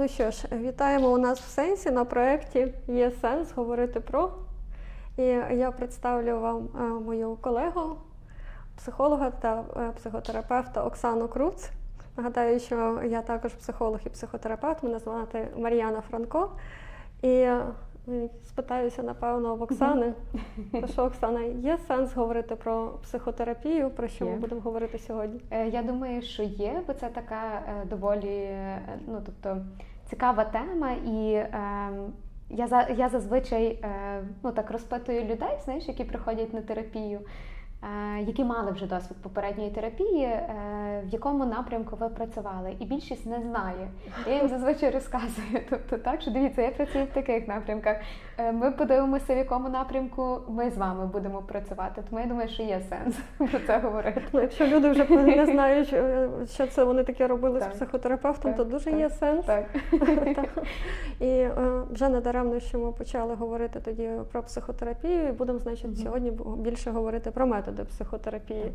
Ну що ж, вітаємо у нас в сенсі на проєкті Є сенс говорити про. І я представлю вам е, мою колегу, психолога та е, психотерапевта Оксану Круц. Нагадаю, що я також психолог і психотерапевт, мене звати Мар'яна Франко. І е, спитаюся, напевно, в Оксани. То що, Оксана, є сенс говорити про психотерапію, про що Є. ми будемо говорити сьогодні? Я думаю, що є, бо це така доволі ну, тобто, цікава тема, і е, я, я зазвичай е, ну, так розпитую людей, знаєш, які приходять на терапію. Е, Які мали вже досвід попередньої терапії, е, в якому напрямку ви працювали, і більшість не знає. Я їм зазвичай розказую. Тобто, так що дивіться, я працюю в таких напрямках. Е, Ми подивимося, в якому напрямку ми з вами будемо працювати. Тому я думаю, що є сенс про це говорити. Ну, якщо люди вже не знають, що це вони таке робили Так. з психотерапевтом, Так, то дуже так, є сенс. Так. Так. І вже недаремно, що ми почали говорити тоді про психотерапію, і будемо, значить, сьогодні більше говорити про методи психотерапії.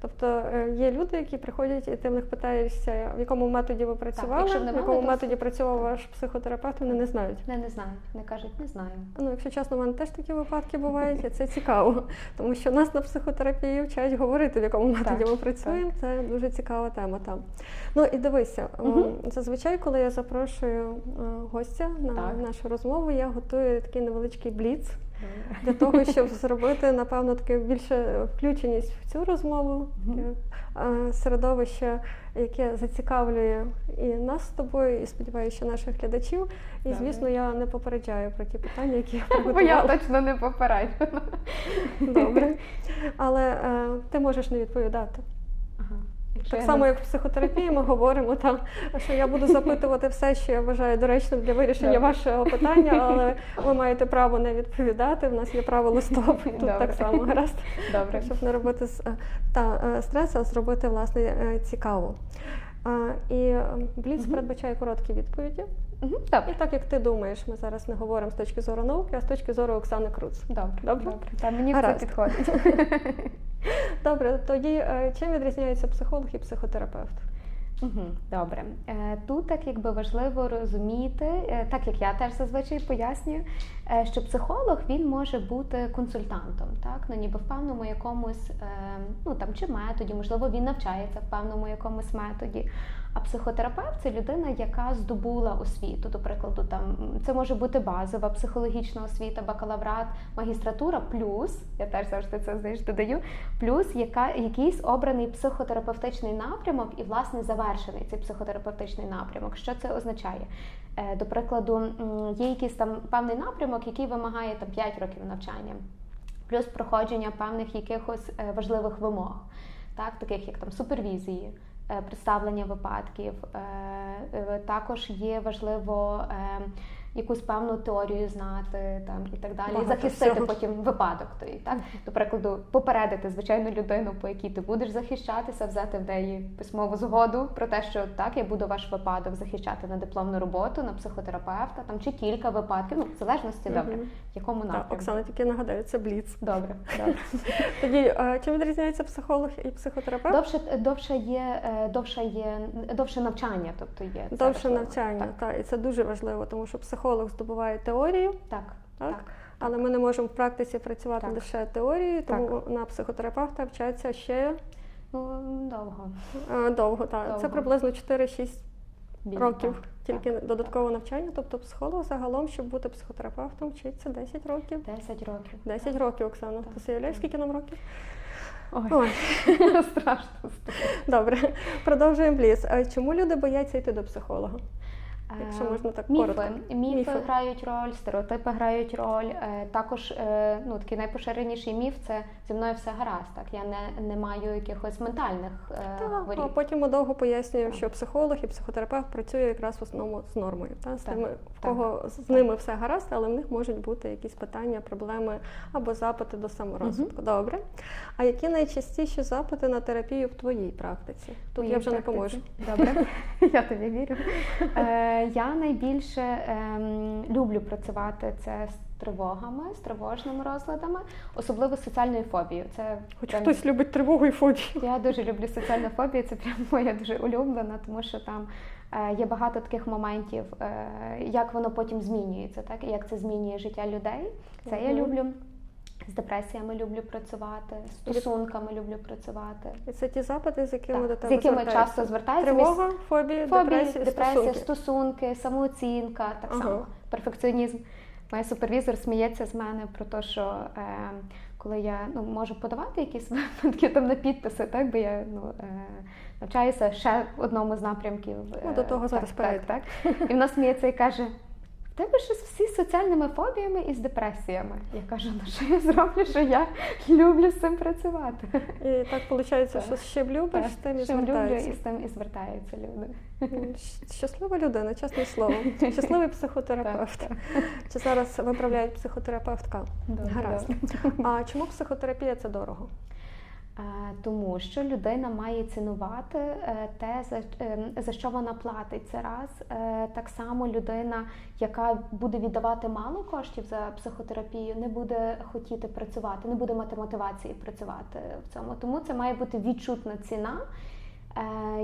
Тобто е, є люди, які приходять, і ти в них питаєшся, в якому методі ви працювали, не в якому методі працював ваш психотерапевт, вони не знають. Не, не знаю. Не кажуть, не знаю. Ну, якщо чесно, в мене теж такі випадки бувають, і це цікаво, тому що нас на психотерапії вчать говорити, в якому методі Так, ми працюємо. Це дуже цікава тема там. Ну і дивися, Мгм. зазвичай, коли я запрошую е, гостя на Так. нашу розмову, я готую такий невеличкий бліц для того, щоб зробити, напевно, таке більше включеність в цю розмову, е, середовище, яке зацікавлює і нас з тобою, і сподіваюся, що наших глядачів. І, звісно, я не попереджаю про ті питання, які я Бо я точно не попереджена. Добре. Але е, ти можеш не відповідати. Так само, як в психотерапії, ми говоримо там, що я буду запитувати все, що я вважаю доречним для вирішення Добре. вашого питання, але ви маєте право не відповідати. В нас є правило стоп. Тут Добре. так само гаразд. Добре. щоб не робити е, та е, стрес, а зробити власне е, цікаво. І Бліц передбачає короткі відповіді. Мгм, І так як ти думаєш, ми зараз не говоримо з точки зору науки, а з точки зору Оксани Круц. Добре. Добре? Та мені це підходить. Добре, тоді е, чим відрізняється психолог і психотерапевт? Добре. Е, Тут так якби важливо розуміти, е, так як я теж зазвичай пояснюю, що психолог він може бути консультантом, так ну ніби в певному якомусь ну там чи методі, можливо, він навчається в певному якомусь методі. А психотерапевт це людина, яка здобула освіту. До прикладу, там це може бути базова психологічна освіта, бакалаврат, магістратура, плюс я теж завжди це знаєш, додаю, плюс яка якийсь обраний психотерапевтичний напрямок і власне завершений цей психотерапевтичний напрямок. Що це означає? Е, До прикладу, є якийсь там певний напрямок, який вимагає там 5 років навчання, плюс проходження певних якихось е, важливих вимог, так, таких як там супервізії. Е, Представлення випадків. Е, е, також є важливо е, якусь певну теорію знати там і так далі, і захистити всього. потім випадок той, так до прикладу, попередити звичайну людину, по якій ти будеш захищатися, взяти в неї письмову згоду про те, що так я буду ваш випадок захищати на дипломну роботу, на психотерапевта, там чи кілька випадків, ну в залежності добре, в якому Так, напрямку. Оксана тільки нагадаю, це Бліц. Добре, добре. Тоді чим відрізняється психолог і психотерапевт? Довше, довше є, е, довше є, довше навчання, тобто є Довше навчання, Так, так, і це дуже важливо, тому що психолог здобуває теорію, так, так? так. але ми не можемо в практиці працювати Так. лише теорією, тому на психотерапевта вчаться ще Ну довго. е, довго. Так. Це приблизно 4-6 років так, тільки так, додаткове навчання. Тобто психолог загалом, щоб бути психотерапевтом, вчиться 10 років. 10 років. 10 років, Оксана. Так. Ти уявляєш, скільки нам років? Ой, Ой, страшно. добре. Продовжуємо бліз. Чому люди бояться йти до психолога? Якщо Е, можна так міфи. коротко. Міфи, Міфи. грають роль, стереотипи грають роль. Е, Також е, ну, такий найпоширеніший міф це зі мною все гаразд. Так я не, не маю якихось ментальних Так, а потім ми довго пояснюємо, Так. що психолог і психотерапевт працює якраз в основному з нормою. Та? З Так, тими, в так, кого з так. ними все гаразд, але в них можуть бути якісь питання, проблеми або запити до саморозвитку. Добре. А які найчастіші запити на терапію в твоїй практиці? Тут Моїй я вже не поможу. Добре, я тобі вірю. Я найбільше ем, люблю працювати це з тривогами, з тривожними розладами, особливо з соціальною фобією. Це Хоч прям- хтось любить тривогу і фобію. Я дуже люблю соціальну фобію, це прям моя дуже улюблена, тому що там Е, є багато таких моментів, е, як воно потім змінюється, так і як це змінює життя людей. Це я люблю. З депресіями люблю працювати, з стосунками люблю працювати. І це ті запити, з якими до тебе з якими звертаються? часто звертаються Тривога, фобія, Фобії, депресія, депресія, стосунки. стосунки, самооцінка, так Ага. само перфекціонізм. Моя супервізор сміється з мене про те, що е, коли я ну, можу подавати якісь випадки там на підписи, так бо я ну, е, навчаюся ще в одному з напрямків. Ну, до того так, зараз так, так. І вона сміється і каже: тебе щось всі з соціальними фобіями і з депресіями. Я кажу, ну що я зроблю, що я люблю з цим працювати. І так виходить, Так. що з чим любиш, з тим і звертаються. і з тим і звертаються люди. Щаслива людина, чесне слово. Щасливий психотерапевт. Так, Чи зараз виправляють психотерапевтка? Добре, Гаразд. добре. А чому психотерапія це дорого? Е, Тому що людина має цінувати е, те, за, е, за що вона платить. Це раз так само людина, яка буде віддавати мало коштів за психотерапію, не буде хотіти працювати, не буде мати мотивації працювати в цьому. Тому це має бути відчутна ціна,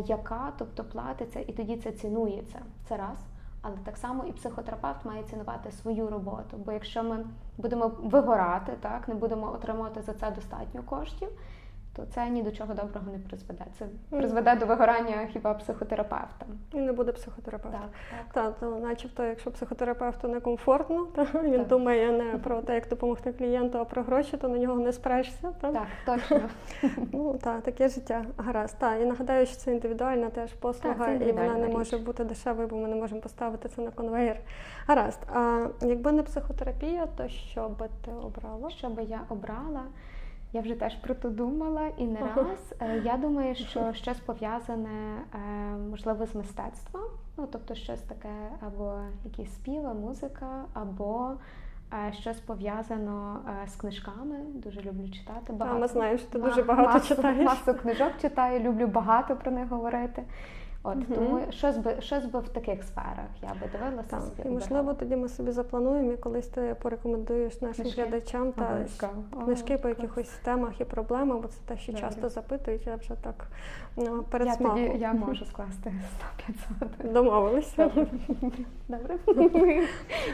яка тобто платиться, і тоді це цінується. Це раз. Але так само і психотерапевт має цінувати свою роботу. Бо якщо ми будемо вигорати, так не будемо отримувати за це достатньо коштів, то це ні до чого доброго не призведе. Це призведе до вигорання хіба психотерапевта. І не буде психотерапевта. Так, так. Та, то начебто, якщо психотерапевту некомфортно, та, він Так. думає не про те, як допомогти клієнту, а про гроші, то на нього не спрешся. Та? Так, точно. Ну так, таке життя. Гаразд. Та, і нагадаю, що це індивідуальна теж послуга, Так, і вона не річ. може бути дешевою, бо ми не можемо поставити це на конвейер. Гаразд. А якби не психотерапія, то що би ти обрала? Що би я обрала? Я вже теж про то думала і не раз. Е, Я думаю, що щось пов'язане е, можливо з мистецтвом, ну тобто щось таке, або якісь співи, музика, або е, щось пов'язано з книжками. Дуже люблю читати. Та, Багато. ми знаємо, що ти дуже багато масу, читаєш. Масу книжок читаю, люблю багато про них говорити. От Мгм. тому щось би щось би в таких сферах я би дивилася Так, собі. і обирала. можливо тоді ми собі заплануємо і колись ти порекомендуєш нашим Книжки? глядачам та Обов'язково. книжки О, по якихось темах і проблемах, бо це те, що Добре. часто запитують. Я вже так ну, перед Я тоді я можу скласти 100-500. Домовилися. Добре.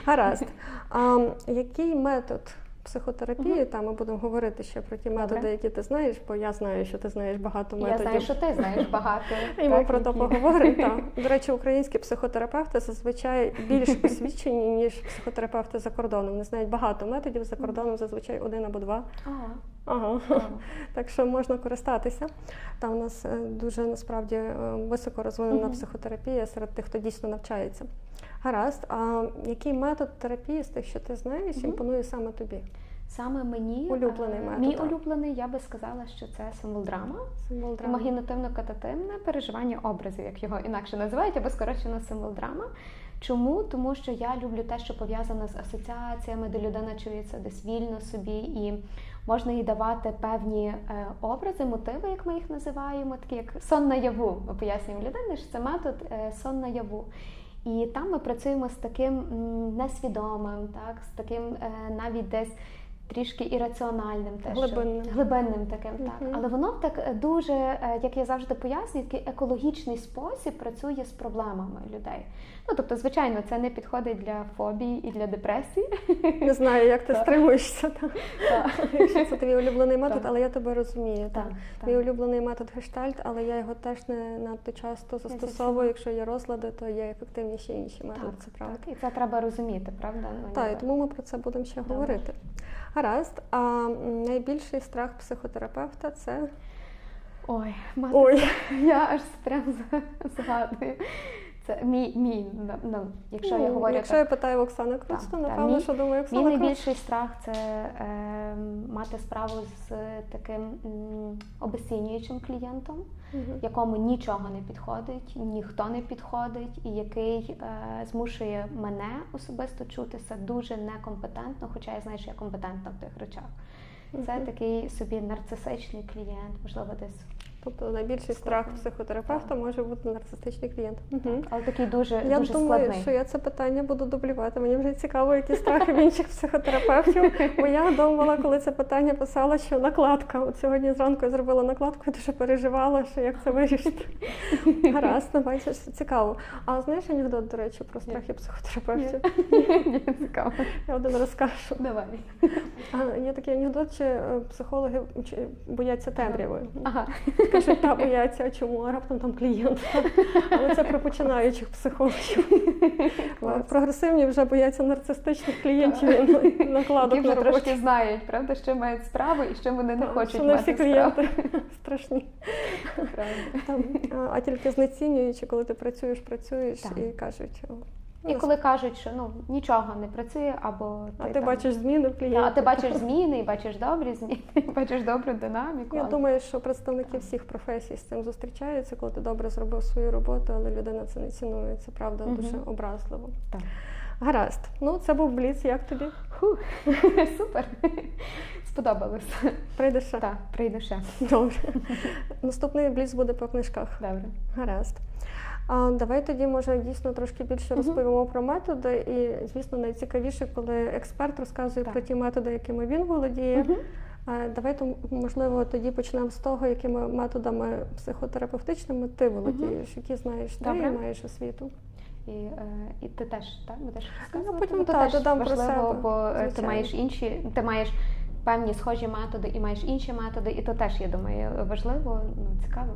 Гаразд. А, який метод психотерапії? Там ми будемо говорити ще про ті методи, Добре. які ти знаєш, бо я знаю, що ти знаєш багато Я методів. знаю, що ти знаєш багато. І ми про то поговоримо. До речі, українські психотерапевти зазвичай більш освічені, ніж психотерапевти за кордоном. Вони знають багато методів за кордоном, зазвичай один або два. Ага. Ага. Ага. Так що можна користатися. Там у нас е, дуже насправді е, високо розвинена Мгм. психотерапія серед тих, хто дійсно навчається. Гаразд, а який метод терапії з тих, що ти знаєш, Мгм. імпонує саме тобі? Саме мені Улюблений е, метод, Мій улюблений, я би сказала, що це символ драма. Символ драми. Імагінативно-катативне переживання образів, як його інакше називають, або скорочено символ драма. Чому? Тому що я люблю те, що пов'язане з асоціаціями, де людина чується десь вільно собі, і можна їй давати певні е, образи, мотиви, як ми їх називаємо, такі як сон наяву. Ми пояснюємо людині, що це метод е, сон наяву. І там ми працюємо з таким несвідомим, так, з таким е, навіть десь трішки ірраціональним, те, Глибинним. глибинним таким, так. Мгм. Але воно так дуже, як я завжди пояснюю, такий екологічний спосіб працює з проблемами людей. Ну тобто, звичайно, це не підходить для фобії і для депресії. Не знаю, як ти стримуєшся, якщо це твій улюблений метод, але я тебе розумію. Мій улюблений метод гештальт, але я його теж не надто часто застосовую. Якщо є розлади, то є ефективніші інші методи. Це правда. і це треба розуміти, правда? Ну, Так, і тому ми про це будемо ще говорити. Гаразд, а найбільший страх психотерапевта це Ой, мати, ой, я аж прям згадую. Це мій, мій ну, ну, якщо я Ну, говорю якщо так, я питаю Оксани Круц, то напевно, мій- що думаю, Мій Оксана Круц. найбільший страх це е, мати справу з таким м, обесцінюючим клієнтом, Мгм. якому нічого не підходить, ніхто не підходить, і який е, змушує мене особисто чутися дуже некомпетентно, хоча я знаю, що я компетентна в тих речах. Це Мгм. такий собі нарцисичний клієнт, можливо, десь Тобто найбільший страх психотерапевта може бути нарцистичний клієнт. Угу. Але такий дуже Я дуже думаю, складний. що я це питання буду дублювати. Мені вже цікаво, які страхи в інших психотерапевтів. Бо я думала, коли це питання писала, що накладка. От сьогодні зранку я зробила накладку і дуже переживала, що як це вирішити. Гаразд, ну бачиш, цікаво. А знаєш анекдот, до речі, про страхи психотерапевтів? Ні, Цікаво. Я один розкажу. Давай. Є такий анекдот, чи е, психологи бояться темряви. Ага. Кажуть, та бояться, а чому? А раптом там клієнт. Але це про починаючих психологів. Прогресивні вже бояться нарцистичних клієнтів і накладок Які на вже роботі. трошки знають, правда, що мають справу і що вони не Так, хочуть що не мати всі справу. клієнти страшні. Там, а, тільки знецінюючи, коли ти працюєш, працюєш Так. і кажуть, І коли кажуть, що ну нічого не працює, або а ти там- бачиш зміни в клієнті. а ти бачиш зміни, і бачиш добрі зміни, і бачиш добру динаміку. Я але- думаю, що представники всіх професій з цим зустрічаються, коли ти добре зробив свою роботу, але людина це не цінує. Це правда Мгм. дуже образливо. Так. Гаразд. Ну, це був бліц. Як тобі? Фу, супер. Сподобалось. Прийдеш ще? Так, прийду ще. Добре. Наступний бліц буде по книжках. Добре. Гаразд. А, давай тоді, може, дійсно трошки більше розповімо про методи. І, звісно, найцікавіше, коли експерт розказує Так. про ті методи, якими він володіє. Давай то, можливо, тоді почнемо з того, якими методами психотерапевтичними ти володієш, які знаєш ти Добре. і маєш освіту. І, е, і ти теж так будеш Ну, потім так, теж додам про себе, бо е, ти маєш інші, ти маєш певні схожі методи і маєш інші методи, і то теж, я думаю, важливо, ну цікаво.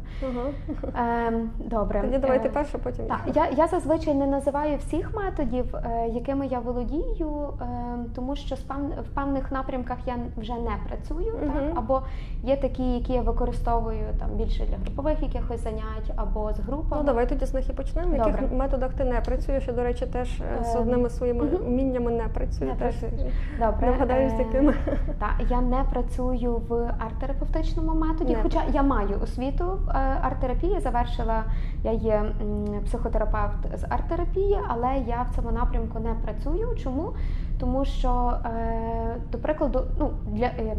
Ем, добре. Тоді давай ти Е, потім. Так, я, я зазвичай не називаю всіх методів, е, якими я володію, е, тому що в певних напрямках я вже не працюю, так? або є такі, які я використовую там більше для групових якихось занять, або з групами. Ну, давай тоді з них і почнемо. В яких методах ти не працюєш? Я, до речі, теж з Ем, одними своїми вміннями не працюю. Не теж працюєш. Добре. не вгадаєш, з якими. Так, я не працюю в арт-терапевтичному методі, Не. хоча я маю освіту е, арт-терапії, завершила, я є психотерапевт з арт-терапії, але я в цьому напрямку не працюю. Чому? Тому що, е, до прикладу, ну, для, е,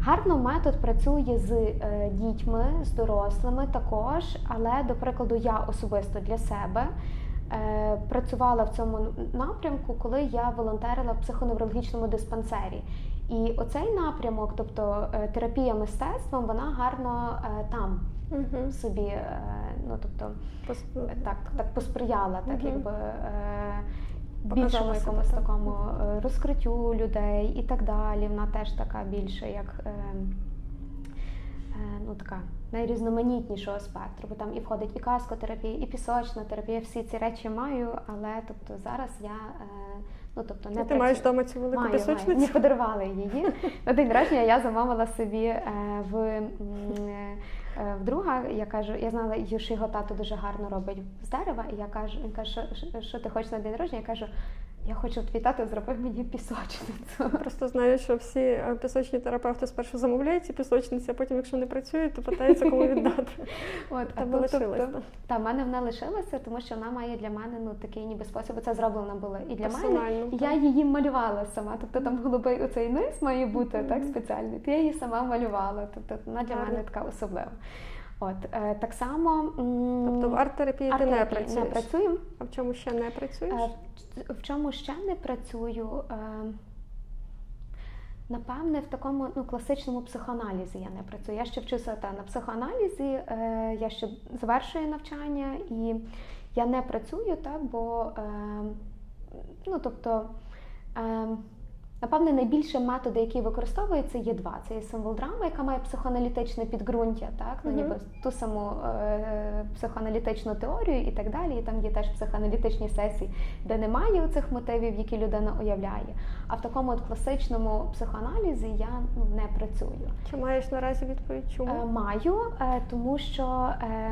гарно метод працює з е, дітьми, з дорослими також, але, до прикладу, я особисто для себе. е, Працювала в цьому напрямку, коли я волонтерила в психоневрологічному диспансері. І оцей напрямок, тобто е, терапія мистецтвом, вона гарно е, там Мгм. собі, е, ну тобто Пос- е, так, так посприяла, так Мгм. якби більшому якомусь такому розкриттю людей і так далі. Вона теж така більше як. Е, е, Ну, така найрізноманітнішого спектру, бо там і входить і каскотерапія, і пісочна терапія. Всі ці речі маю, але тобто зараз я е, ну тобто не Ти працю... маєш вдома цю велику Маю, маю. пісочницю? Мені подарували її. На день народження я замовила собі е, в, е, в друга. Я кажу, я знала, що його тато дуже гарно робить з дерева. І я кажу, він каже, що ти хочеш на день народження? Я кажу, я хочу твій тато зробив мені пісочницю. Просто знаю, що всі е, пісочні терапевти спершу замовляють ці пісочниці, а потім, якщо не працюють, то питаються, кому віддати. От, Та а би ну, тобто, та в мене вона лишилася, тому що вона має для мене ну такий ніби спосіб. Це зроблено було і для мене. І я її малювала сама. Тобто там голубий оцей низ має бути так спеціальний. То я її сама малювала. Тобто вона для мене така особлива. От е, так само Тобто в арт-терапії ти не працюєш. не працюю. А в чому ще не працюєш? Е, в- В чому ще не працюю? Е, Напевне, в такому ну, класичному психоаналізі я не працюю. Я ще вчуся та, на психоаналізі, е, я ще завершую навчання і я не працюю так, бо е, ну, тобто, е, напевне, найбільше методи, які використовуються, є два. Це є символ драми, яка має психоаналітичне підґрунтя, так, ну, ніби ту саму е, психоаналітичну теорію і так далі. І там є теж психоаналітичні сесії, де немає цих мотивів, які людина уявляє. А в такому от класичному психоаналізі я ну, не працюю. Чи маєш наразі відповідь? Чому? Е, Маю, е, тому що е,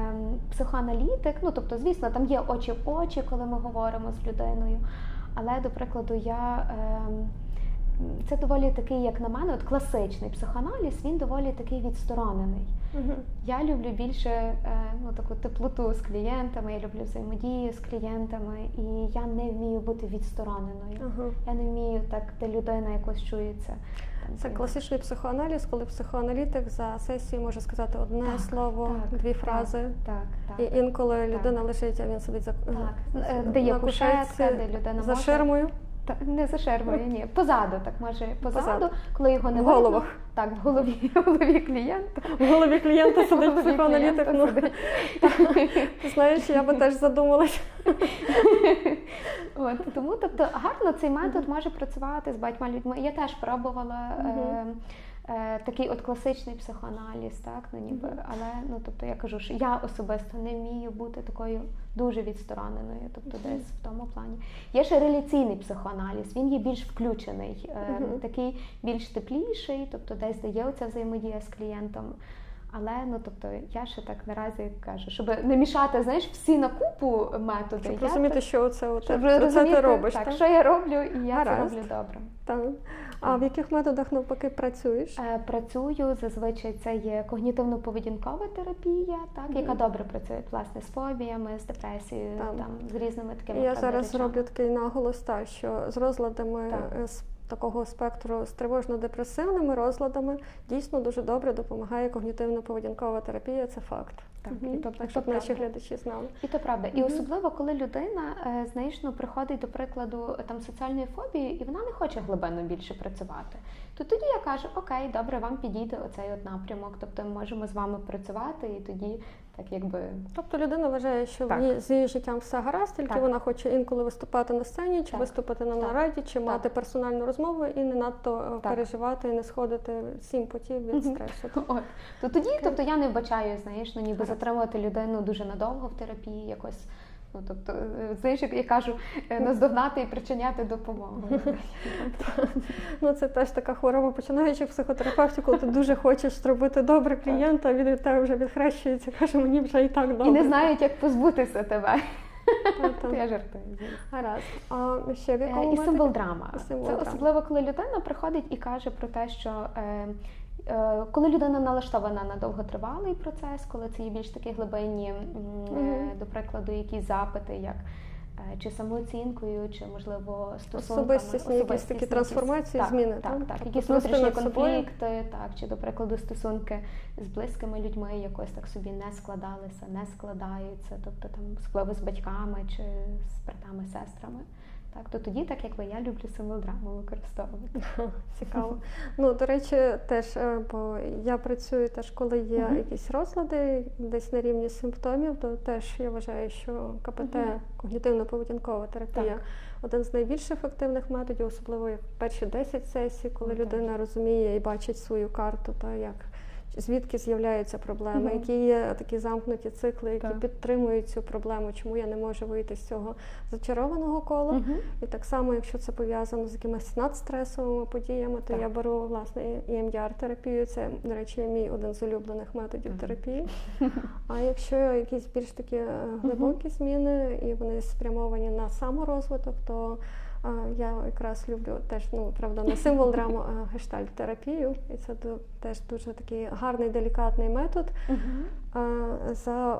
психоаналітик, ну тобто, звісно, там є очі в очі, коли ми говоримо з людиною. Але, до прикладу, я е, це доволі такий, як на мене, от класичний психоаналіз, він доволі такий відсторонений. Мгм. Я люблю більше е, ну, таку теплоту з клієнтами, я люблю взаємодію з клієнтами, і я не вмію бути відстороненою. Ага. Я не вмію так, де людина якось чується. Це класичний психоаналіз, коли психоаналітик за сесію може сказати одне Так, слово, так, дві фрази. Так, так. І інколи людина лежить, а він сидить за Так, де є кушетка, кушетці, де людина за може- ширмою. Та, не за шермою, ні. Позаду, так може позаду, Позаду. коли його не В видно. головах. Так, в голові, в голові клієнта. В голові клієнта сидить психоаналітик. Ну, ти знаєш, я би теж задумалась. От, тому тобто гарно цей метод може працювати з багатьма людьми. Я теж пробувала е. Е, такий от класичний психоаналіз, так, ну ніби, але ну тобто я кажу, що я особисто не вмію бути такою дуже відстороненою, тобто Мгм. десь в тому плані. Є ще реляційний психоаналіз, він є більш включений, е, Мгм. такий більш тепліший, тобто десь дає оця взаємодія з клієнтом. Але ну тобто я ще так наразі кажу, щоб не мішати, знаєш, всі на купу методи. Щоб я розуміти, так- що це, щоб це ти робиш. так, так? що я роблю, і я Гаразд. це роблю добре. Так. А в яких методах навпаки працюєш? Е, Працюю зазвичай це є когнітивно-поведінкова терапія, так яка добре працює власне з фобіями, з депресією, Так. там з різними такими Я зараз речами. зроблю такий наголос, та, що з розладами Так. е, з такого спектру з тривожно-депресивними розладами дійсно дуже добре допомагає когнітивно-поведінкова терапія. Це факт. Так, Мгм. і то- так щоб наші глядачі знали. І то правда. І особливо, коли людина, е, знаєш, ну, приходить до прикладу там соціальної фобії, і вона не хоче глибинно більше працювати. То тоді я кажу, окей, добре, вам підійде оцей от напрямок. Тобто ми можемо з вами працювати, і тоді так якби Тобто людина вважає, що Так. в ній з її життям все гаразд, тільки Так. вона хоче інколи виступати на сцені, чи Так. виступити на нараді, чи Так. мати персональну розмову і не надто е, Так. переживати і не сходити сім потів від стресу. От то тоді, тобто я не вбачаю, знаєш, ну ніби затримувати людину дуже надовго в терапії, якось. Ну тобто, е, знаєш, як я кажу, е, наздогнати і причиняти допомогу. Ну це теж така хвороба, починаючи в психотерапевті, коли ти дуже хочеш зробити добре клієнта, а він від тебе вже відхрещується, каже, мені вже і так добре. І не знають, як позбутися тебе. Я жартую. Гаразд. А ще в Е, якому І символ драма. Це особливо, коли людина приходить і каже про те, що коли людина налаштована на довготривалий процес, коли це є більш такі глибинні, е, до прикладу, якісь запити, як е, чи самооцінкою, чи можливо стосунками, Особистісні якісь такі трансформації, так, зміни, так, так? так, Тобто якісь внутрішні конфлікти, так, чи до прикладу стосунки з близькими людьми якось так собі не складалися, не складаються, тобто там особливо з батьками чи з братами, сестрами. Так, то тоді, так якби я люблю символ драми використовувати. Цікаво. Ну, до речі, теж, е, бо я працюю теж, коли є Мгм. якісь розлади, десь на рівні симптомів, то теж я вважаю, що КПТ, Мгм. когнітивно-поведінкова терапія, Так. один з найбільш ефективних методів, особливо як перші 10 сесій, коли так. людина розуміє і бачить свою карту, та як. Звідки з'являються проблеми, які є такі замкнуті цикли, які Так. підтримують цю проблему, чому я не можу вийти з цього зачарованого кола. І так само, якщо це пов'язано з якимись надстресовими подіями, то Так. я беру власне emdr терапію. Це, до речі, мій один з улюблених методів Мгм. терапії. А якщо якісь більш такі е, глибокі зміни і вони спрямовані на саморозвиток, то е, я якраз люблю теж, ну правда, не символ драму, а гештальт терапію. І це теж дуже такий гарний, делікатний метод. Е, За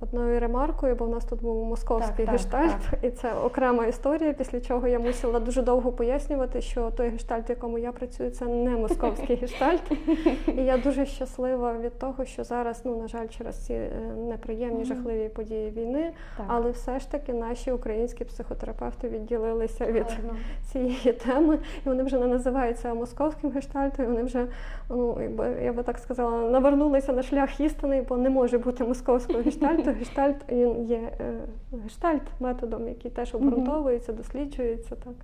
одною ремаркою, бо в нас тут був московський Так, так, гештальт, і це окрема історія, після чого я мусила дуже довго пояснювати, що той гештальт, в якому я працюю, це не московський гештальт. І я дуже щаслива від того, що зараз, ну на жаль, через ці е, неприємні жахливі події війни, Так. але все ж таки наші українські психотерапевти відділилися від Гарно. цієї теми, і вони вже не називаються московським гештальтом, і вони вже, ну якби я би так сказала, навернулися на шлях істини, бо не може бути московського гештальту. Гештальт він є е, гештальт методом, який теж обґрунтовується, досліджується так.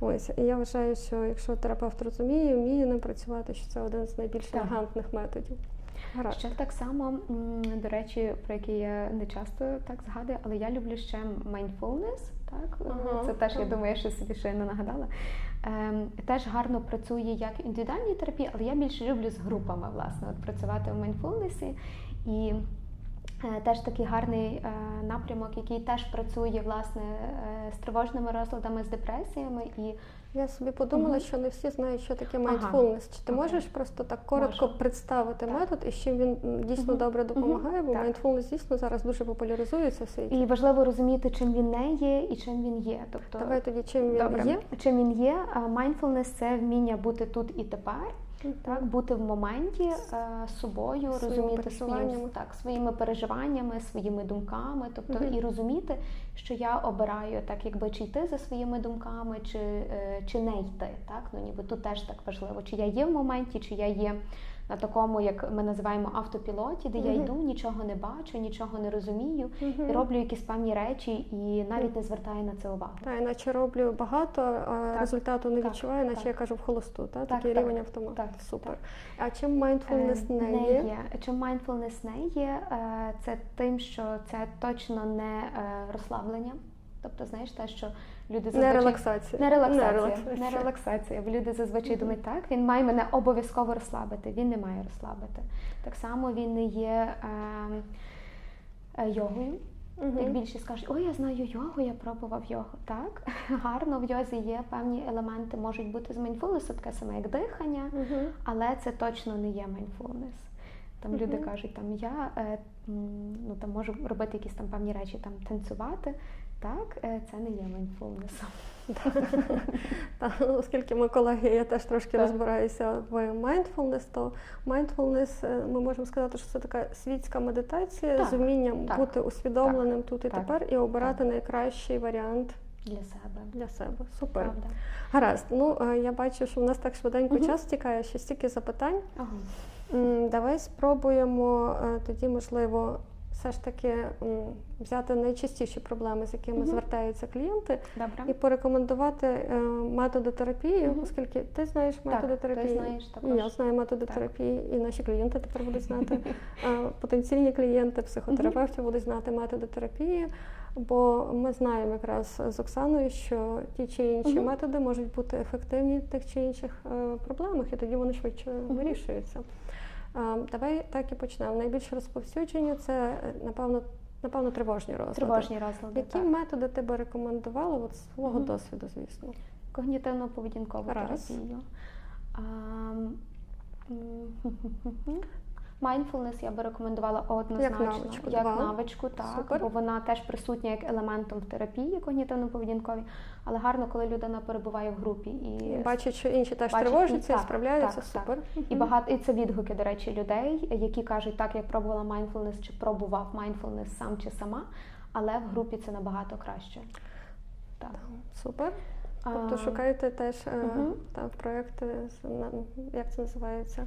Ось і я вважаю, що якщо терапевт розуміє, вміє ним працювати, що це один з найбільш елегантних методів. Гаразд. Ще так само, до речі, про який я не часто так згадую, але я люблю ще mindfulness, так? Ага, Це теж, я думаю, я ще собі ще не нагадала. Ем, теж гарно працює як індивідуальній терапії, але я більше люблю з групами, власне, от працювати в mindfulness. І Е, теж такий гарний е, напрямок, який теж працює власне е, з тривожними розладами, з депресіями. І я собі подумала, Мгм. що не всі знають, що таке Ага. mindfulness. Чи ти можеш просто так коротко Можу. представити Так. метод і з чим він дійсно Мгм. добре допомагає? Бо Так. mindfulness дійсно зараз дуже популяризується в світі. і важливо розуміти, чим він не є і чим він є. Тобто, Давай тоді чим він добре, є. чим він є. Mindfulness – це вміння бути тут і тепер. Так, бути в моменті е, з собою, Своїм розуміти своїм, так, своїми переживаннями, своїми думками, тобто Мгм. і розуміти, що я обираю так, якби чи йти за своїми думками, чи, е, чи не йти. Так? Ну, ніби тут теж так важливо, чи я є в моменті, чи я є на такому, як ми називаємо автопілоті, де я йду, нічого не бачу, нічого не розумію, Мгм. і роблю якісь певні речі, і навіть не звертаю на це увагу. Та, іначе роблю багато, а Так, результату не так, відчуваю, наче так. я кажу в холосту. Та? Так, Такий так, рівень автомату. так, Супер. так. А чим mindfulness Е, не є? Чим mindfulness не є, е, це тим, що це точно не е, розслаблення. Тобто, знаєш, те, що люди Не релаксація. Не релаксація. Не релаксація. Не релаксація. Бо люди зазвичай Мгм. думають, так, він має мене обов'язково розслабити. Він не має розслабити. Так само він не є е, е, йогою. Мгм. Як більшість кажуть, ой, я знаю йогу, я пробував йогу. Так, гарно в йозі є певні елементи, можуть бути з mindfulness, таке саме як дихання, Мгм. але це точно не є mindfulness. Там люди кажуть, там я е, ну, там можу робити якісь там певні речі, там танцювати. Так, е, це не є. Та, оскільки ми колеги, я теж трошки розбираюся в mindfulness, то е, ми можемо сказати, що це така світська медитація з вмінням бути усвідомленим тут і тепер і обирати найкращий варіант Для себе. для себе. Супер. Правда. Гаразд. Ну е, я бачу, що в нас так швиденько Мгм. час тікає, ще стільки запитань. Ага. Давай спробуємо е, тоді, можливо, все ж таки взяти найчастіші проблеми, з якими Мгм. звертаються клієнти, Добре. і порекомендувати е, методи терапії, Мгм. оскільки ти знаєш методи ти терапії. знаєш також. Я знаю методи Так. терапії, і наші клієнти тепер будуть знати. Е, Потенційні клієнти, психотерапевти будуть знати методи терапії. Бо ми знаємо якраз з Оксаною, що ті чи інші Мгм. методи можуть бути ефективні в тих чи інших е, проблемах, і тоді вони швидше Мгм. вирішуються. Давай так і почнемо. Найбільш розповсюджені це е, напевно, напевно тривожні розлади. Тривожні розлади. Які так. методи ти би рекомендувала от свого Мгм. досвіду, звісно? Когнітивно-поведінкову Раз. терапію. Mindfulness я би рекомендувала однозначно навичку, як навичку, так, Супер. бо вона теж присутня як елементом в терапії когнітивно-поведінковій, але гарно, коли людина перебуває в групі і Бачать, що інші теж бачать, тривожаться і так, справляються. так, так. І багато і це відгуки, до речі, людей, які кажуть, так я пробувала mindfulness чи пробував mindfulness сам чи сама, але в групі це набагато краще. Так. Супер. Тобто А, шукайте теж е, Мгм. там проекти, як це називається?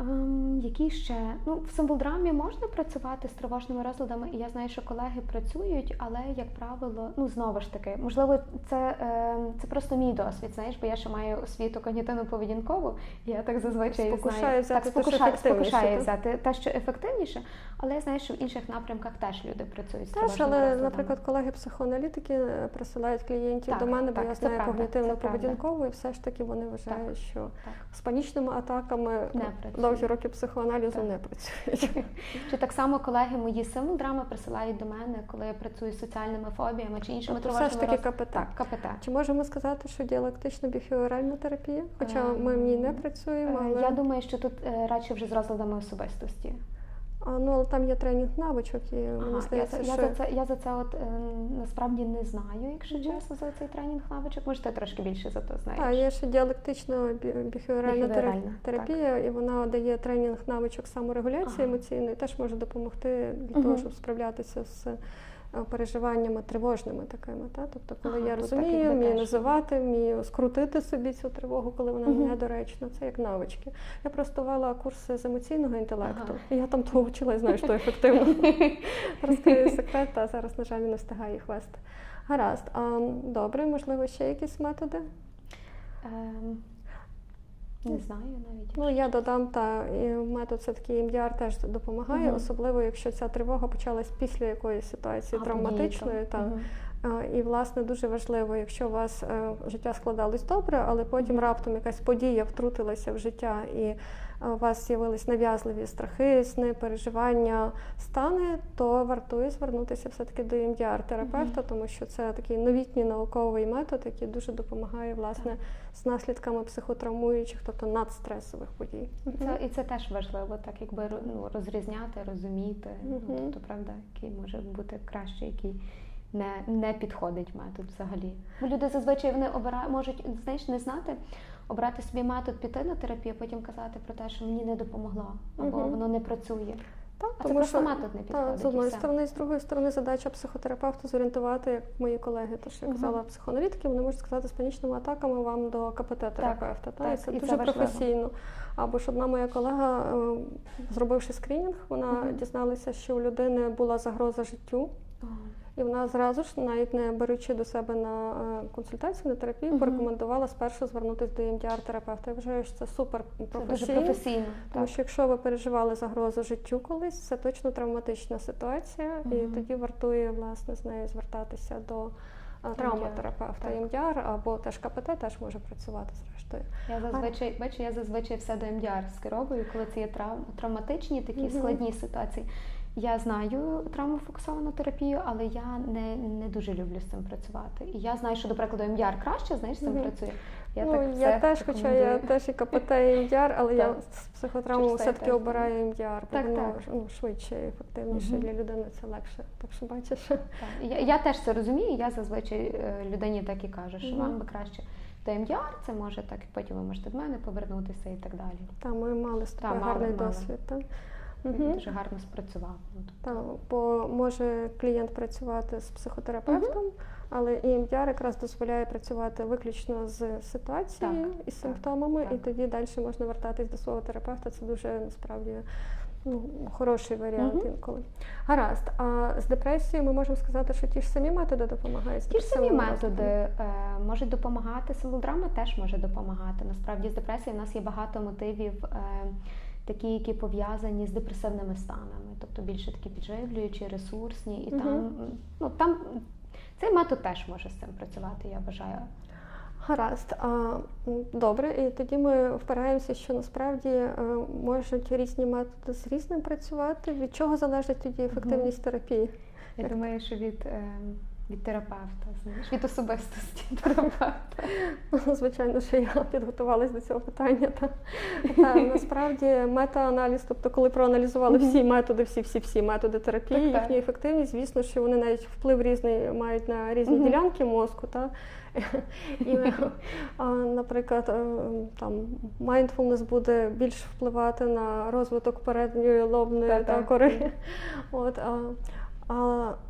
Ем, які ще? Ну, в символдрамі можна працювати з тривожними розладами, і я знаю, що колеги працюють, але, як правило, ну знову ж таки, можливо, це, ем, це просто мій досвід, знаєш, бо я ще маю освіту когнітивно-поведінкову, і я так зазвичай Спокушає знаю, взяти так, спокушає, ефективніше, взяти те, що ефективніше, але я знаю, що в інших напрямках теж люди працюють з Теж, тривожними але, розладами. наприклад, колеги-психоаналітики е, присилають клієнтів Так, до мене, бо так, я це знаю когнітивно поведінкову, і все ж таки вони вважають, Так, що так. з панічними атаками Не е. Довгі роки психоаналізу Так. не працюють. Чи так само колеги мої символдрами присилають до мене, коли я працюю з соціальними фобіями чи іншими Тобто все ж таки роз- КПТ. Так, КПТ. Чи можемо сказати, що діалектично біхеоральна терапія? Хоча ми в ній не Ем, працюємо, Е, але Я думаю, що тут радше вже з розладами особистості. А, ну, але там є тренінг навичок, і Ага, я, здається, за- що я, за це, я за це от, е, насправді не знаю, якщо чесно, за цей тренінг навичок. Може, ти трошки більше за то знаєш. Так, є ще діалектична бі- терапія, так. І вона дає тренінг навичок саморегуляції Ага. емоційної, теж може допомогти для Мгм. того, щоб справлятися з переживаннями тривожними такими. Та? Тобто, коли Ага, я розумію, вмію називати, вмію скрутити собі цю тривогу, коли вона Мгм. недоречна, це як навички. Я просто вела курси з емоційного інтелекту, Ага. і я там того вчила і знаю, що ефективно. Розкрию секрет, а зараз, на жаль, не встигаю їх вести. Гаразд. А, добре, можливо, ще якісь методи? Ем, не знаю навіть. Ну, я додам, та метод все-таки EMDR теж допомагає, угу. особливо якщо ця тривога почалась після якоїсь ситуації А, травматичної. Та, угу. І, власне, дуже важливо, якщо у вас е, життя складалось добре, але потім раптом якась подія втрутилася в життя, і у вас з'явились нав'язливі страхи, сни, переживання, стани, то вартує звернутися все-таки до ім'яр-терапевта, тому що це такий новітній науковий метод, який дуже допомагає власне з наслідками психотравмуючих, тобто надстресових подій. Це, І це теж важливо, так якби ну, розрізняти, розуміти, ну, тобто, правда, який може бути краще, який не не підходить метод взагалі. Бо люди зазвичай вони обирають, можуть знаєш, не знати, обрати собі метод піти на терапію, потім казати про те, що мені не допомогло, або угу. воно не працює. Так, а тому це що, метод не підходить. Так, з одної сторони, з другої сторони, задача психотерапевта зорієнтувати, як мої колеги, то що я казала, угу. психоаналітики, вони можуть сказати з панічними атаками вам до КПТ-терапевта. Так, так, Це і дуже це професійно. Або ж одна моя колега, е, зробивши скринінг, вона угу. дізналася, що у людини була загроза життю. І вона зразу ж, навіть не беручи до себе на е, консультацію, на терапію, uh-huh. порекомендувала спершу звернутися до МДР-терапевта. Я вважаю, що це супер професійно. Це професійно. Тому так. що якщо ви переживали загрозу життю колись, це точно травматична ситуація, uh-huh. і тоді вартує власне з нею звертатися до е, травматерапевта МДР або теж КПТ теж може працювати зрештою. Я зазвичай бачу, я зазвичай все до МДР скеровую, коли це є травм, травматичні такі uh-huh. складні ситуації. Я знаю травмофокусовану терапію, але я не не дуже люблю з цим працювати. І я знаю, що, до прикладу, МДР краще знаєш, з цим mm-hmm. працює. Я ну, так все я теж, хоча я теж і КПТ, і МДР, але я з психотравмою все-таки обираю МДР, бо так, воно ну, швидше і ефективніше для людини це легше. Так що бачиш. Так. Я я теж це розумію, я зазвичай е, людині так і кажу, що вам би краще. До МДР це може так, і потім ви можете до мене повернутися і так далі. Так, ми мали з тобою гарний мали. досвід. Так? Угу. Дуже гарно спрацював. Так, бо може клієнт працювати з психотерапевтом, угу. але EMDR якраз дозволяє працювати виключно з ситуацією і з симптомами, так, і тоді далі можна вертатись до свого терапевта. Це дуже насправді ну, хороший варіант угу. інколи. Гаразд. А з депресією ми можемо сказати, що ті ж самі методи допомагають. Ті ж самі методи е, можуть допомагати. Силодрама теж може допомагати. Насправді з депресією в нас є багато мотивів. Е, такі, які пов'язані з депресивними станами, тобто більше такі підживлюючі, ресурсні, і угу. там ну там цей метод теж може з цим працювати, я вважаю. Гаразд, а, добре, і тоді ми впираємося, що насправді е, можуть різні методи з різним працювати. Від чого залежить тоді ефективність терапії? Я думаю, що від ем, від терапевта, знаєш, від особистості терапевта. Звичайно, що я підготувалась до цього питання. Та, та насправді мета-аналіз, тобто, коли проаналізували всі методи, всі-всі-всі методи терапії, так, їхню ефективність, звісно, що вони навіть вплив різний мають на різні uh-huh. ділянки мозку. Та, і, Наприклад, е, там mindfulness буде більш впливати на розвиток передньої лобної та, кори. От, а,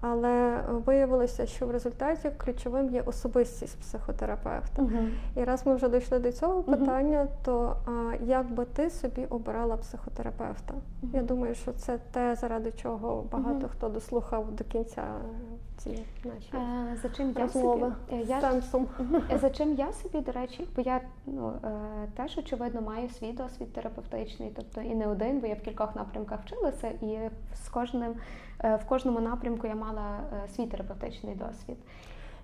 але виявилося, що в результаті ключовим є особистість психотерапевта. Uh-huh. І раз ми вже дійшли до цього питання, uh-huh. то а, як би ти собі обирала психотерапевта? Uh-huh. Я думаю, що це те, заради чого багато хто дослухав до кінця ці наші а, за чим розмови я собі, я, За чим я собі, до речі, бо я ну, е, теж очевидно маю свій досвід терапевтичний, тобто і не один, бо я в кількох напрямках вчилася, і з кожним Е, в кожному напрямку я мала е, свій терапевтичний досвід.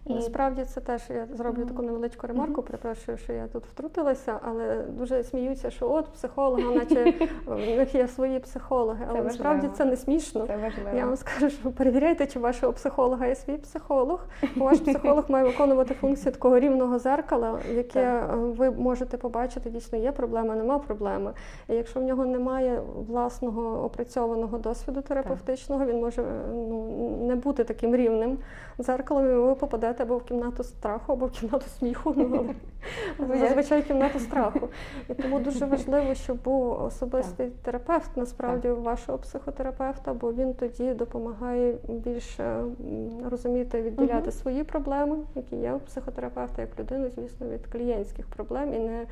І Насправді це теж я зроблю таку невеличку ремарку. Mm-hmm. Перепрошую, що я тут втрутилася, але дуже сміються, що от психолога, наче в них є свої психологи. Але це насправді це не смішно. Це важливо. Я вам скажу, що перевіряйте, чи вашого психолога є свій психолог. Ваш психолог має виконувати функцію такого рівного зеркала, яке е, ви можете побачити, дійсно є проблема, нема проблеми. І якщо в нього немає власного опрацьованого досвіду терапевтичного, він може ну, не бути таким рівним зеркалом, і ви попадете йдете або в кімнату страху, або в кімнату сміху, ну, але зазвичай кімнату страху. І тому дуже важливо, щоб був особистий терапевт, насправді вашого психотерапевта, бо він тоді допомагає більше розуміти, відділяти свої проблеми, які є у психотерапевта, як людини, звісно, від клієнтських проблем і не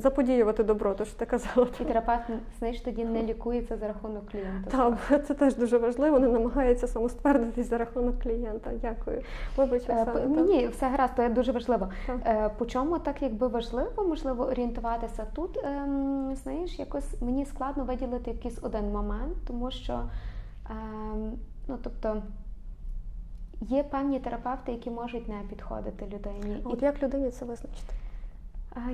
заподіювати добро, то що ти казала. І терапевт знаєш, тоді не лікується за рахунок клієнта. Так, це теж дуже важливо, не намагається самоствердитись за рахунок клієнта. Дякую. Вибач, е, ні, все гаразд, то дуже важливо. Е, по чому так якби важливо, можливо, орієнтуватися тут? Ем, знаєш, якось мені складно виділити якийсь один момент, тому що ем, ну тобто. є певні терапевти, які можуть не підходити людині. От як людині це визначити?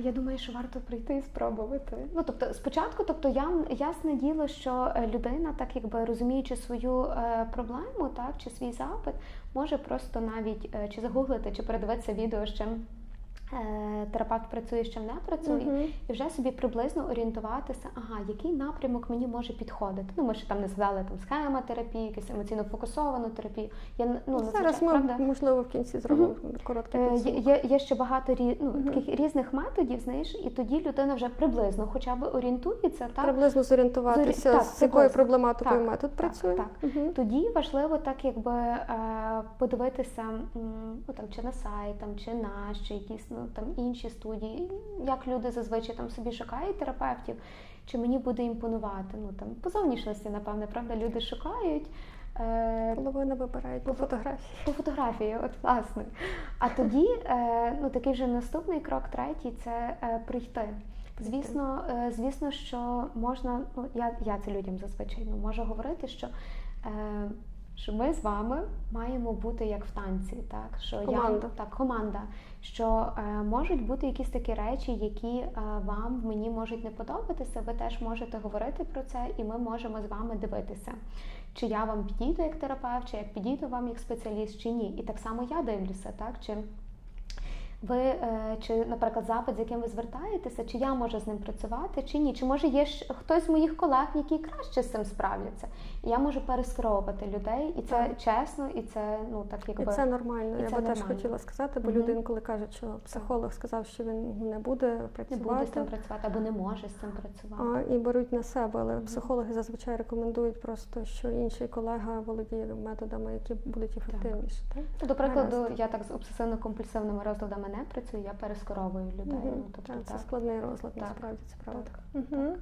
Я думаю, що варто прийти і спробувати. Ну тобто, спочатку, тобто я ясне діло, що е, людина, так якби розуміючи свою е, проблему, так чи свій запит, може просто навіть е, чи загуглити, чи передивитися відео з чим терапевт працює, що не працює, uh-huh. і вже собі приблизно орієнтуватися, ага, який напрямок мені може підходити. Ну, ми ще там не згадали там схема терапії, якусь емоційно фокусовану терапію. Я ну, ну зараз ми правда? можливо в кінці зробимо uh-huh. короткий е, підсумок. Є, є ще багато рі, ну, uh-huh. таких різних методів, знаєш, і тоді людина вже приблизно, хоча б орієнтується, так приблизно зорієнтуватися, Зорі... з якою проблематикою так, метод так, працює. Так, так. Тоді важливо так, якби е, подивитися, ну там чи на сайт, там чи наш, чи якісь ну там інші студії, як люди зазвичай там собі шукають терапевтів, чи мені буде імпонувати. Ну там по зовнішності, напевне, правда, люди шукають. Е, Половина вибирають по фотографії. По фотографії, от власне. А тоді, е, ну такий вже наступний крок, третій це е, прийти. Звісно, звісно, що можна, ну я я це людям зазвичай ну, можу говорити, що що ми з вами маємо бути як в танці, так що команда. я так команда, що е, можуть бути якісь такі речі, які е, вам мені можуть не подобатися. Ви теж можете говорити про це, і ми можемо з вами дивитися, чи я вам підійду як терапевт, чи як підійду вам як спеціаліст, чи ні. І так само я дивлюся, так чи ви е, чи, наприклад, запит, з яким ви звертаєтеся, чи я можу з ним працювати, чи ні? Чи може є хтось з моїх колег, які краще з цим справляться? І я можу перескеровувати людей, і це так. чесно, і це ну так якби І це нормально. І я це би теж хотіла сказати, бо mm люди інколи кажуть, що психолог сказав, що він не буде працювати, не буде з цим працювати або не може з цим працювати. А, І беруть на себе, але mm психологи зазвичай рекомендують просто, що інший колега володіє методами, які будуть ефективніші. Так. Так? До прикладу, я так з обсесивно-компульсивними розладами не працюю, я перескеровую людей. Угу. Ну, тобто, так, Це складний розлад, так. насправді це правда. Так. Угу.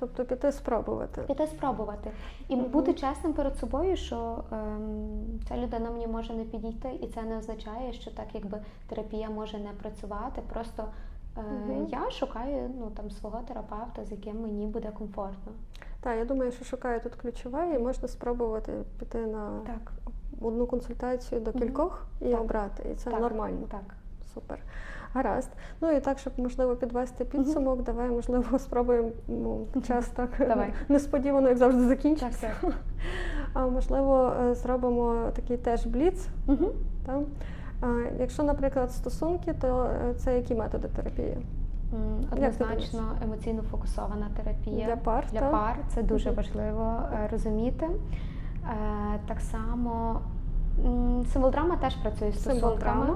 Тобто піти спробувати. Піти спробувати. І угу. бути чесним перед собою, що ем, ця людина мені може не підійти, і це не означає, що так якби терапія може не працювати. Просто е, угу. я шукаю ну, там, свого терапевта, з яким мені буде комфортно. Так, я думаю, що шукаю тут ключове, і можна спробувати піти на так. одну консультацію до кількох угу. і так. обрати. І це так. нормально. Так супер. Гаразд. Ну і так, щоб можливо підвести підсумок, mm-hmm. давай, можливо, спробуємо ну, час так давай. несподівано, як завжди, закінчився. А можливо, е, зробимо такий теж бліц. Mm-hmm. Там. А, Якщо, наприклад, стосунки, то е, це які методи терапії? Однозначно емоційно фокусована терапія для пар для пар. Це дуже важливо е, розуміти. Так само символ драма теж працює з стосунками.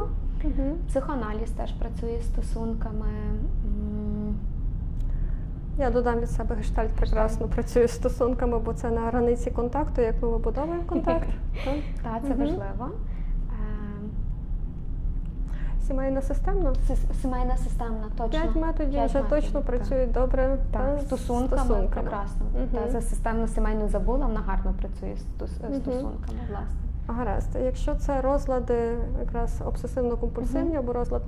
Угу. Психоаналіз теж працює з стосунками. Я додам від себе гештальт прекрасно працює з стосунками, бо це на границі контакту, як ми вибудовуємо контакт. Так, це важливо. Ем. Сімейна системна? Сімейна системна, точно. П'ять методів вже точно працюють добре. Так, стосунками, прекрасно. За системну сімейну забула, вона гарно працює з стосунками, власне. Гаразд, якщо це розлади якраз обсесивно-компульсивні uh-huh. або розлад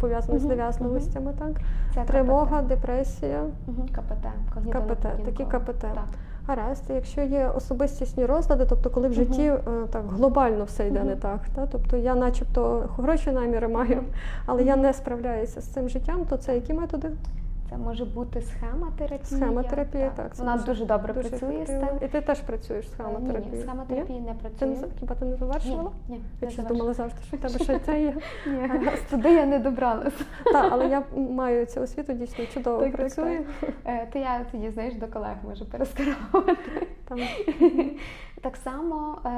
пов'язаний uh-huh. з нав'язливостями, так це тривога, КПТ. депресія, uh-huh. КПТ, КПТ, такі КПТ. Так. Гаразд, якщо є особистісні розлади, тобто коли в житті uh-huh. так глобально все йде uh-huh. не так, та? тобто я, начебто, хороші наміри маю, але я не справляюся з цим життям, то це які методи? Це може бути схема Схемотерапія, Схема так. так Вона дуже, добре дуже працює з тим. І ти теж працюєш з схемотерапією? Ні, ні, схемотерапії не працює. Ти, хіба ти не завершувала? Ні, ні. Я щось думала завжди, що в тебе ще це є. Ні, туди я не добралася. Так, але я маю цю освіту, дійсно чудово працює. Так, так. Я тоді, знаєш, до колег можу перескеровувати. Так само е,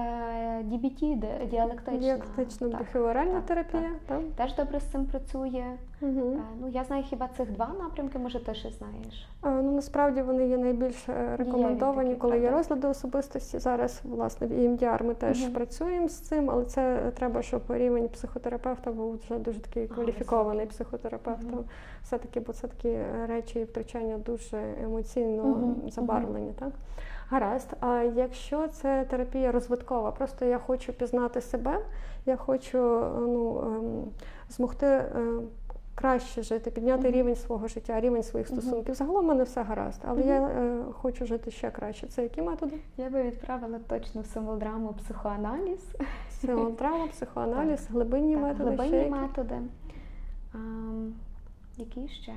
DBT, діалектична. Діалектично біхеоральна терапія. Так. Теж добре з цим працює. Угу. Ну, Я знаю хіба цих два напрямки, може ти ще знаєш? Ну Насправді вони є найбільш е, рекомендовані, такі, коли правда? є розлади особистості. Зараз, власне, в EMDR ми теж угу. працюємо з цим, але це треба, щоб рівень психотерапевта був вже дуже такий кваліфікований психотерапевт. Угу. Все-таки, бо це такі речі і втручання дуже емоційно забарвлені. так? Гаразд, а якщо це терапія розвиткова, просто я хочу пізнати себе, я хочу ну, ем, змогти е, краще жити, підняти Мгм. рівень свого життя, рівень своїх стосунків. Загалом в мене все гаразд, але Мгм. я е, хочу жити ще краще. Це які методи? Я би відправила точно в символдраму психоаналіз. Силодрама, психоаналіз, глибинні Так, методи. ще глибинні які? методи. Які ще?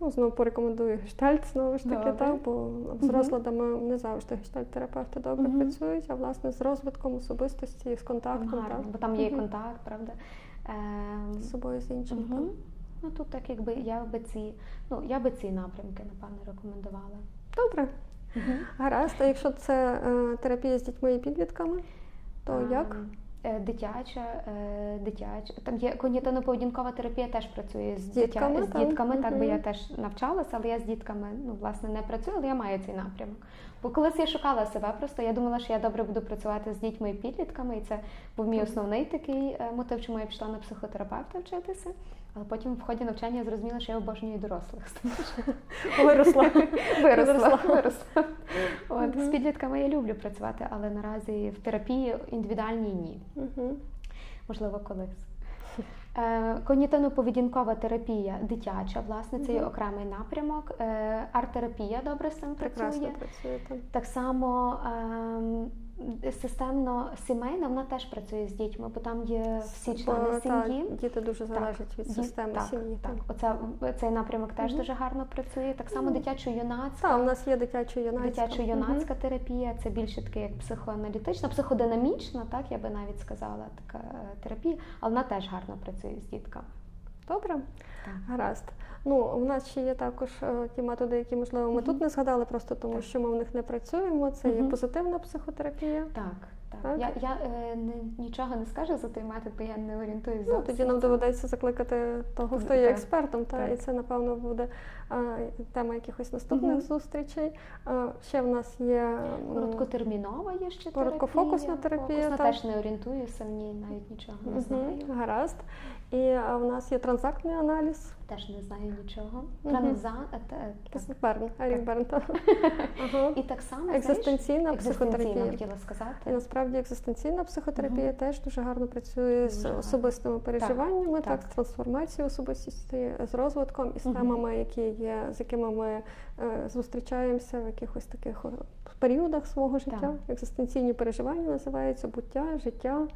Ну, знову порекомендую гештальт, знову ж таки, так, бо з розладами не завжди гештальт-терапевти добре Мгм. працюють, а власне з розвитком особистості, з контактом гарно, так, бо там є і контакт, правда? Ем, з собою з іншим. Мгм. Ну тут так якби я би ці, ну я би ці напрямки напевно рекомендувала. так. Добре, гаразд. А якщо це е, терапія з дітьми і підлітками, то Ем, як? Е, Дитяча, е, дитяча. Там є когнітивно-поведінкова терапія теж працює з, З дітками, дитя, з дітками, так би я теж навчалася, але я з дітками ну, власне не працюю, але я маю цей напрямок. Бо колись я шукала себе просто, я думала, що я добре буду працювати з дітьми і підлітками, і це був мій основний такий е, мотив, чому я пішла на психотерапевта вчитися. Але потім в ході навчання я зрозуміла, що я обожнюю дорослих. Виросла. Виросла, виросла. От, З підлітками я люблю працювати, але наразі в терапії індивідуальній ні. Можливо, колись. Е, Когнітивно-поведінкова терапія дитяча, власне, це є окремий напрямок. Е, Арт-терапія добре з цим працює. працює. так. Так само ем, системно сімейна, вона теж працює з дітьми, бо там є всі члени та, сім'ї. діти дуже залежать від системи так, сім'ї. Так, оце цей напрямок теж Мгм. дуже гарно працює. Так само Ну, дитячо-юнацька. Так, у нас є дитячо-юнацька. Дитячо-юнацька терапія це більше таке як психоаналітична, психодинамічна, так я би навіть сказала, така терапія, але вона теж гарно працює з дітками. Добре, Так. гаразд. Ну, у нас ще є також е, ті методи, які, можливо, ми угу. тут не згадали, просто тому Так. що ми в них не працюємо. Це є позитивна психотерапія. Так, так. Так. Я, я е, не, нічого не скажу за той метод, бо я не орієнтуюся. Ну, тоді нам доведеться закликати того, хто є експертом, та Так. і це напевно буде тема якихось наступних Мгм. зустрічей. Ще в нас є Короткотермінова є ще Короткофокусна терапія, Фокусна теж не орієнтуюся в ній, навіть нічого не мгм, знаю. гаразд. І в нас є транзактний аналіз. Теж не знаю нічого. Мгм. Транза... те- так. Берн, Ерік Берн. І так само Екзистенційна психотерапія. хотіла І сказати. насправді екзистенційна психотерапія теж дуже гарно працює з особистими переживаннями, так, так. з трансформацією особистості, з розвитком і з темами, які є, з якими ми е, зустрічаємося в якихось таких періодах свого життя. Так. Екзистенційні переживання називаються буття, життя,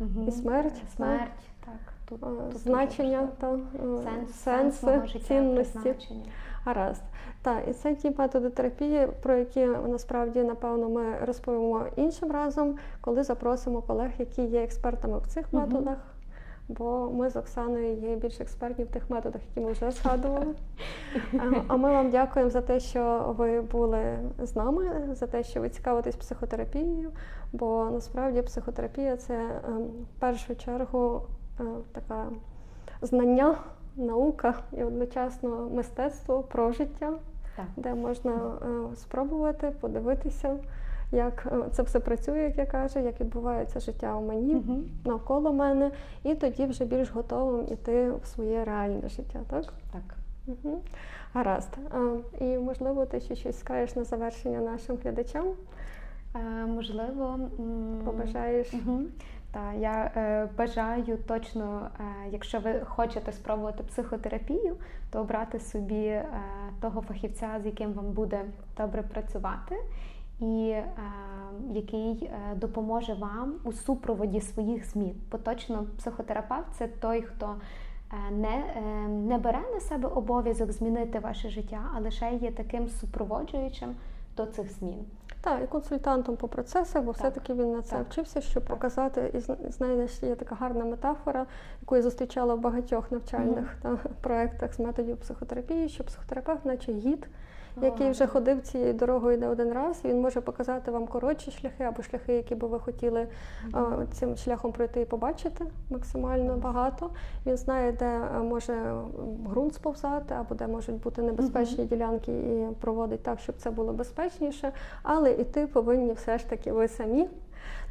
Мгм. і смерть, Смерть, так. Тут, е, тут значення та е, Сенс, сенси, сенс життя, цінності. Гаразд. Так, і це ті методи терапії, про які насправді напевно ми розповімо іншим разом, коли запросимо колег, які є експертами в цих Мгм. методах. Бо ми з Оксаною є більш експертні в тих методах, які ми вже згадували. Е, А ми вам дякуємо за те, що ви були з нами, за те, що ви цікавитесь психотерапією. Бо насправді психотерапія це е, в першу чергу е, така знання, наука і одночасно мистецтво про життя, Так. де можна е, спробувати подивитися, як е, це все працює, як я кажу, як відбувається життя у мені Мгм. навколо мене, і тоді вже більш готовим іти в своє реальне життя, так? Так. Угу. Гаразд. А, і можливо, ти ще щось скажеш на завершення нашим глядачам? Е, можливо, Побажаєш? Мгм. Та я е, бажаю точно, е, якщо ви хочете спробувати психотерапію, то обрати собі е, того фахівця, з яким вам буде добре працювати, і е, який допоможе вам у супроводі своїх змін. Бо точно психотерапевт це той, хто е, не, е, не бере на себе обов'язок змінити ваше життя, а лише є таким супроводжуючим до цих змін. Так, і консультантом по процесах, бо все-таки він на це Так. вчився, щоб показати, і зна- знаєш, є така гарна метафора, яку я зустрічала в багатьох навчальних та, проєктах з методів психотерапії, що психотерапевт, наче гід, який вже ходив цією дорогою не один раз, він може показати вам коротші шляхи або шляхи, які би ви хотіли цим шляхом пройти і побачити максимально багато. Він знає, де може м, ґрунт сповзати, або де можуть бути небезпечні ділянки, і проводить так, щоб це було безпечніше. Але іти повинні все ж таки ви самі.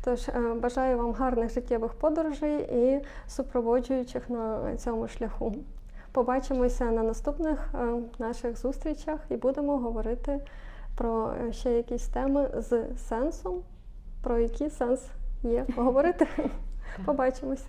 Тож е, бажаю вам гарних життєвих подорожей і супроводжуючих на цьому шляху. Побачимося на наступних е, наших зустрічах і будемо говорити про е, ще якісь теми з сенсом, про які сенс є говорити. Побачимось.